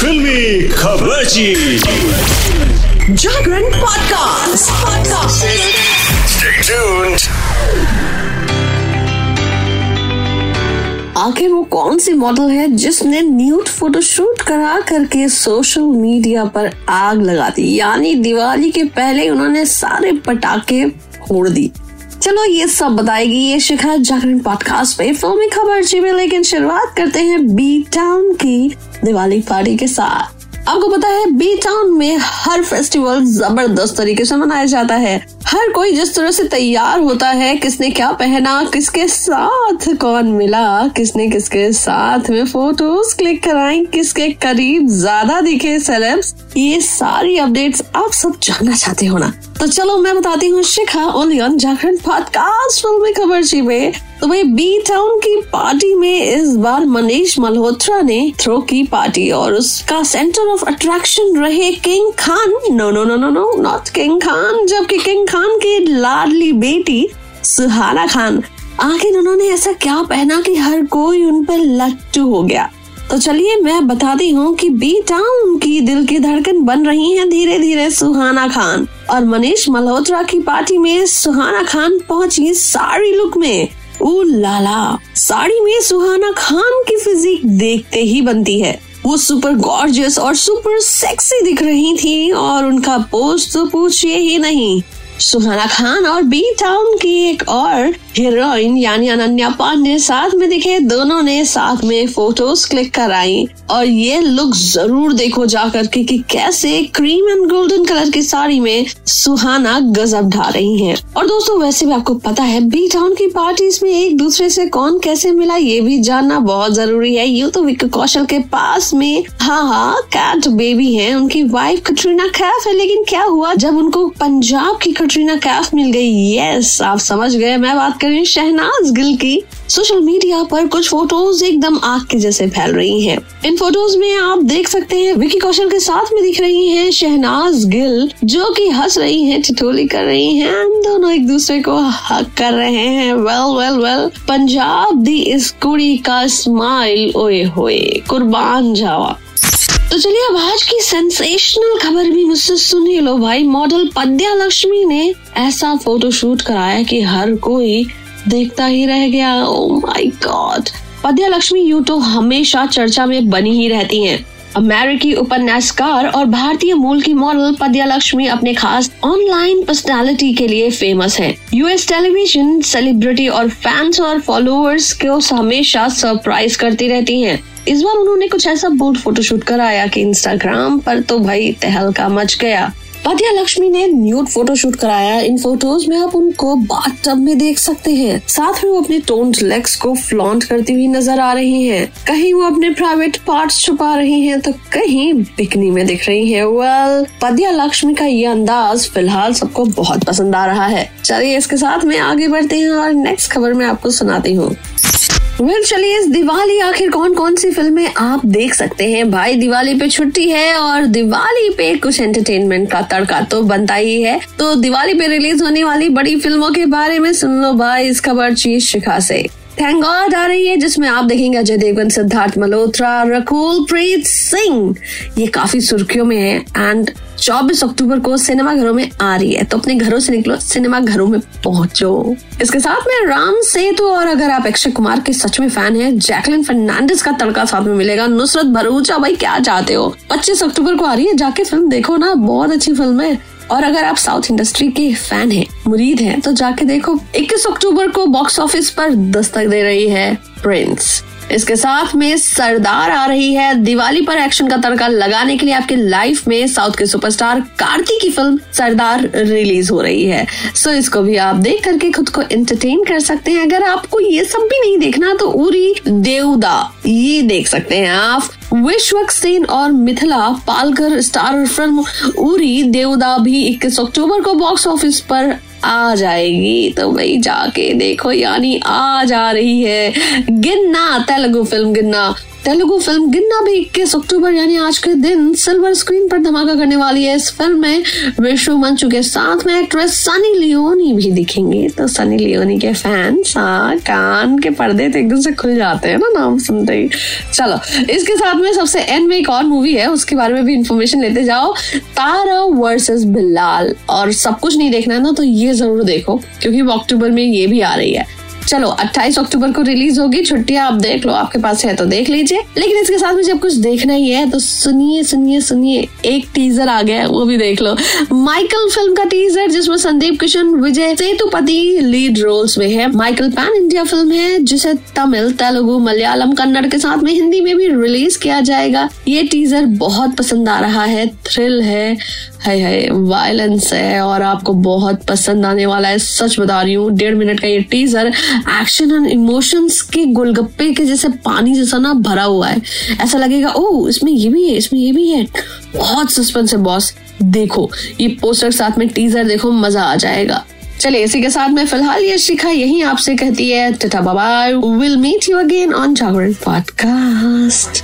फिल्मी खबर जागरण podcast podcast आखिर वो कौन सी मॉडल है जिसने न्यूड फोटोशूट करा करके सोशल मीडिया पर आग लगा दी? यानी दिवाली के पहले उन्होंने सारे पटाखे फोड़ दी। चलो ये सब बताएगी ये शिखा जागरण पॉडकास्ट पे फिल्मी खबर जी में, लेकिन शुरुआत करते हैं बी टाउन की दिवाली पार्टी के साथ। आपको पता है, बी टाउन में हर फेस्टिवल ज़बरदस्त तरीके से मनाया जाता है। हर कोई जिस तरह से तैयार होता है, किसने क्या पहना, किसके साथ कौन मिला, किसने किसके साथ में फ़ोटोज़ क्लिक कराई, किसके करीब ज़्यादा दिखे सेलेब्स ये सारी अपडेट्स आप सब जानना चाहते हो ना। तो चलो, मैं बताती हूँ शिखा ऑन जागरण पॉडकास्ट फिल्मी खबर जी में। तो वही बी टाउन की पार्टी में इस बार मनीष मल्होत्रा ने थ्रो की पार्टी और उसका सेंटर ऑफ़ अट्रैक्शन रहे King Khan no no no no no not King Khan जबकि किंग खान की लाडली बेटी सुहाना खान। आखिर उन्होंने ऐसा क्या पहना कि हर कोई उन पर लट्टू हो गया? तो चलिए मैं बताती हूँ कि बी टाउन की दिल की धड़कन बन रही है धीरे धीरे सुहाना खान। और मनीष मल्होत्रा की पार्टी में सुहाना खान पहुँची साड़ी लुक में। ओ लाला, साड़ी में सुहाना खान की फिजिक देखते ही बनती है। वो सुपर गॉर्जियस और सुपर सेक्सी दिख रही थी और उनका पोज तो पूछिए ही नहीं। सुहाना खान और बी टाउन की एक और हीरोइन यानी अनन्या पांडे साथ में दिखे, दोनों ने साथ में फ़ोटोज़ क्लिक कराई। और ये लुक ज़रूर देखो जाकर के कि कैसे क्रीम एंड गोल्डन कलर की साड़ी में सुहाना गजब ढा रही हैं। और दोस्तों, वैसे भी आपको पता है, बी टाउन की पार्टीज़ में एक दूसरे से कौन कैसे मिला, ये भी जानना बहुत ज़रूरी है। यूँ तो विक्की कौशल के पास में हाँ हाँ कैट बेबी है, उनकी वाइफ कटरीना कैफ है, लेकिन क्या हुआ, जब उनको पंजाब की कटरीना कैफ मिल गई। यस आप समझ गए। मैं बात करें शहनाज गिल की। सोशल मीडिया पर कुछ फ़ोटोज़ एकदम आग के जैसे फैल रही हैं। इन फ़ोटोज़ में आप देख सकते हैं विकी कौशल के साथ में दिख रही हैं शहनाज गिल, जो कि हंस रही हैं, ठिठोली कर रही हैं। दोनों एक दूसरे को हक कर रहे हैं। वेल वेल वेल पंजाब दी इस कुड़ी का स्माइल ओए होए। कुर्बान जावा। तो चलिए अब आज की सेंसेशनल खबर भी मुझसे सुन ही लो भाई। मॉडल पद्या लक्ष्मी ने ऐसा फ़ोटो शूट कराया कि हर कोई देखता ही रह गया। Oh my God Padma Lakshmi यूँ तो हमेशा चर्चा में बनी ही रहती हैं। अमेरिकी उपन्यासकार और भारतीय मूल की मॉडल पद्या लक्ष्मी अपने खास ऑनलाइन पर्सनालिटी के लिए फ़ेमस हैं। यूएस टेलीविज़न सेलिब्रिटी और फैंस और फॉलोअर्स को हमेशा सरप्राइज़ करती रहती हैं। इस बार उन्होंने कुछ ऐसा बोल्ड फोटोशूट कराया कि इंस्टाग्राम पर तो भाई तहलका मच गया पद्या लक्ष्मी ने न्यूड फोटोशूट कराया इन फ़ोटोज़ में आप उनको बाथ में देख सकते हैं साथ में वो अपने टोन्ड लेग्स को फ्लॉन्ट करती हुई नज़र आ रही हैं। कहीं वो अपने प्राइवेट पार्ट्स छुपा रही हैं तो कहीं बिकनी में दिख रही हैं। वेल पद्या लक्ष्मी का ये अंदाज फ़िलहाल सबको बहुत पसंद आ रहा है चलिए इसके साथ में आगे बढ़ते हैं और नेक्स्ट खबर में आपको सुनाती हूँ वेल चलिए, इस दिवाली आखिर कौन कौन सी फ़िल्में आप देख सकते हैं? भाई, दिवाली पे छुट्टी है और दिवाली पे कुछ एंटरटेनमेंट का तड़का तो बनता ही है। तो दिवाली पे रिलीज़ होने वाली बड़ी फ़िल्मों के बारे में सुन लो भाई, इस खबर चीज़ शिखा से। थैंक गॉड आ रही है, जिसमें आप देखेंगे अजय देवगन, सिद्धार्थ मल्होत्रा, रकुल, प्रीत सिंह। ये काफ़ी सुर्खियों में है एंड 24 अक्टूबर को सिनेमा घरों में आ रही है तो अपने घरों से निकलो, सिनेमा घरों में पहुंचो। इसके साथ में राम सेतु और अगर आप अक्षय कुमार के सच में फ़ैन हैं, जैकलिन फर्नांडिस का तड़का साथ में मिलेगा। नुसरत भरूचा, भाई, क्या चाहते हो? 25 अक्टूबर को आ रही है जाके फ़िल्म, देखो ना, बहुत अच्छी फ़िल्म है। और अगर आप साउथ इंडस्ट्री के फ़ैन हैं, मुरीद हैं तो जाके देखो 21 अक्टूबर को बॉक्स ऑफ़िस पर दस्तक दे रही है प्रिंस। इसके साथ में सरदार आ रही है। दिवाली पर एक्शन का तड़का लगाने के लिए आपके लाइफ में साउथ के सुपरस्टार कार्तिक की फ़िल्म सरदार रिलीज़ हो रही है। सो इसको भी आप देख करके खुद को एंटरटेन कर सकते हैं। अगर आपको ये सब भी नहीं देखना तो उरी देवदा, ये देख सकते हैं आप। विश्वक सेन और मिथिला पालकर स्टार फ़िल्म उरी देवदा भी इक्कीस अक्टूबर को बॉक्स ऑफ़िस पर आ जाएगी तो भाई जाके देखो, यानी आ जा रही है। गिन्ना, तेलुगु फ़िल्म गिन्ना। तेलुगु फ़िल्म गिन्ना भी इक्कीस अक्टूबर, यानी आज के दिन सिल्वर स्क्रीन पर धमाका करने वाली है इस फ़िल्म में विश्व मंचू के साथ में एक्ट्रेस सनी लियोनी भी दिखेंगे। तो सनी लियोनी के फैंस कान के पर्दे तो एकदम से खुल जाते हैं ना, नाम सुनते ही। चलो, इसके साथ में सबसे एंड में एक और मूवी है, उसके बारे में भी इंफॉर्मेशन लेते जाओ। तारा वर्सेस बिल्लाल। और सब कुछ नहीं देखना है ना तो ये ज़रूर देखो, क्योंकि अक्टूबर में ये भी आ रही है। चलो 28 अक्टूबर को रिलीज़ होगी, छुट्टियाँ आप देख लो, आपके पास है तो देख लीजिए। लेकिन इसके साथ में जब कुछ देखना ही है तो सुनिए सुनिए सुनिए, एक टीजर आ गया वो भी देख लो। माइकल फ़िल्म का टीजर जिसमें संदीप किशन, विजय सेतुपति लीड रोल्स में है। माइकल पैन इंडिया फ़िल्म है, जिसे तमिल, तेलुगु, मलयालम, कन्नड़ के साथ में हिंदी में भी रिलीज़ किया जाएगा। ये टीजर बहुत पसंद आ रहा है थ्रिल है है है वायलेंस है और आपको बहुत पसंद आने वाला है। सच बता रही हूँ, डेढ़ मिनट का ये टीजर एक्शन एंड इमोशंस के गोलगप्पे के जैसे पानी जैसा ना भरा हुआ है। ऐसा लगेगा ओ इसमें ये भी है, इसमें ये भी है। बहुत सस्पेंस है बॉस देखो, ये पोस्टर साथ में टीजर देखो, मज़ा आ जाएगा। चलिए, इसी के साथ में फ़िलहाल ये शिखा यही आपसे कहती है, tata bye will meet you again on Jagran podcast